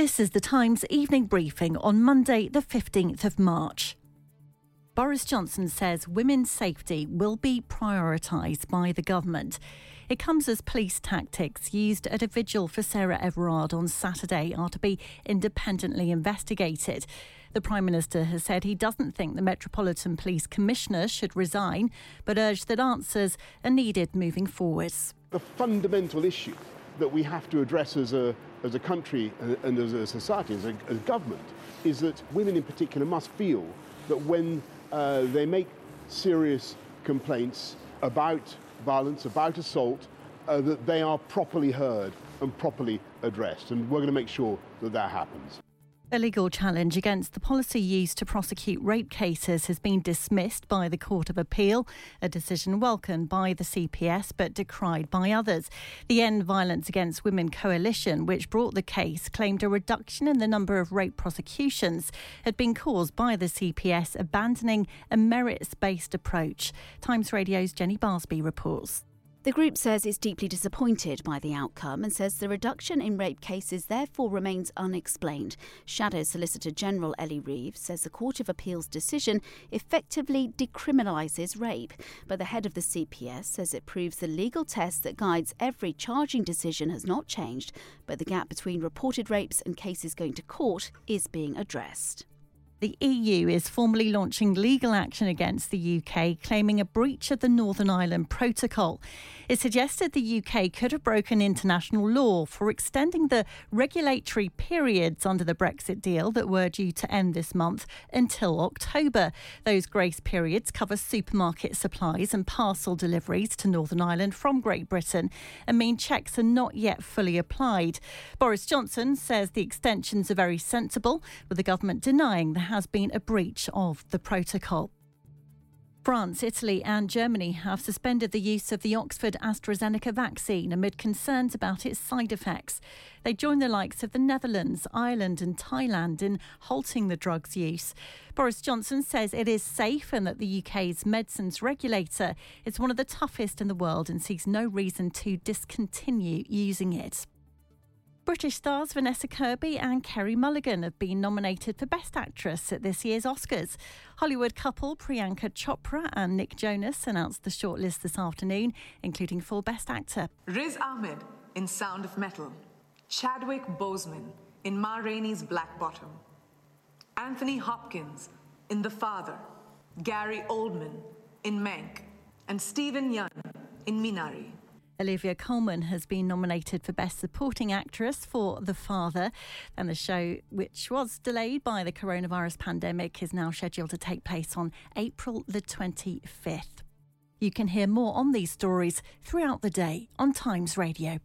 This is the Times evening briefing on Monday, the 15th of March. Boris Johnson says women's safety will be prioritised by the government. It comes as police tactics used at a vigil for Sarah Everard on Saturday are to be independently investigated. The Prime Minister has said he doesn't think the Metropolitan Police Commissioner should resign, but urged that answers are needed moving forwards. The fundamental issue that we have to address as a, as a country and as a society, as a, as a government, is that women in particular must feel that when uh, they make serious complaints about violence, about assault, uh, that they are properly heard and properly addressed. And we're going to make sure that that happens. A legal challenge against the policy used to prosecute rape cases has been dismissed by the Court of Appeal, a decision welcomed by the CPS but decried by others. The End Violence Against Women Coalition, which brought the case, claimed a reduction in the number of rape prosecutions had been caused by the CPS abandoning a merits based approach. Times Radio's Jenny Barsby reports. The group says it's deeply disappointed by the outcome and says the reduction in rape cases therefore remains unexplained. Shadow Solicitor General Ellie Reeves says the Court of Appeal's decision effectively decriminalises rape, but the head of the CPS says it proves the legal test that guides every charging decision has not changed, but the gap between reported rapes and cases going to court is being addressed. The EU is formally launching legal action against the UK, claiming a breach of the Northern Ireland Protocol. It suggested the UK could have broken international law for extending the regulatory periods under the Brexit deal that were due to end this month until October. Those grace periods cover supermarket supplies and parcel deliveries to Northern Ireland from Great Britain and mean checks are not yet fully applied. Boris Johnson says the extensions are very sensible, with the government denying there has been a breach of the protocol. France, Italy, and Germany have suspended the use of the Oxford AstraZeneca vaccine amid concerns about its side effects. They join the likes of the Netherlands, Ireland, and Thailand in halting the drug's use. Boris Johnson says it is safe and that the UK's medicines regulator is one of the toughest in the world and sees no reason to discontinue using it. British stars Vanessa Kirby and Carey Mulligan have been nominated for Best Actress at this year's Oscars. Hollywood couple Priyanka Chopra and Nick Jonas announced the shortlist this afternoon, including for Best Actor. Riz Ahmed in Sound of Metal, Chadwick Boseman in Ma Rainey's Black Bottom, Anthony Hopkins in The Father, Gary Oldman in Mank, and Steven Yeun in Minari. Olivia Colman has been nominated for Best Supporting Actress for The Father. And the show, which was delayed by the coronavirus pandemic, is now scheduled to take place on April the 25th. You can hear more on these stories throughout the day on Times Radio.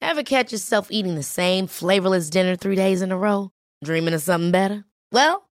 Ever catch yourself eating the same flavorless dinner three days in a row? Dreaming of something better? Well,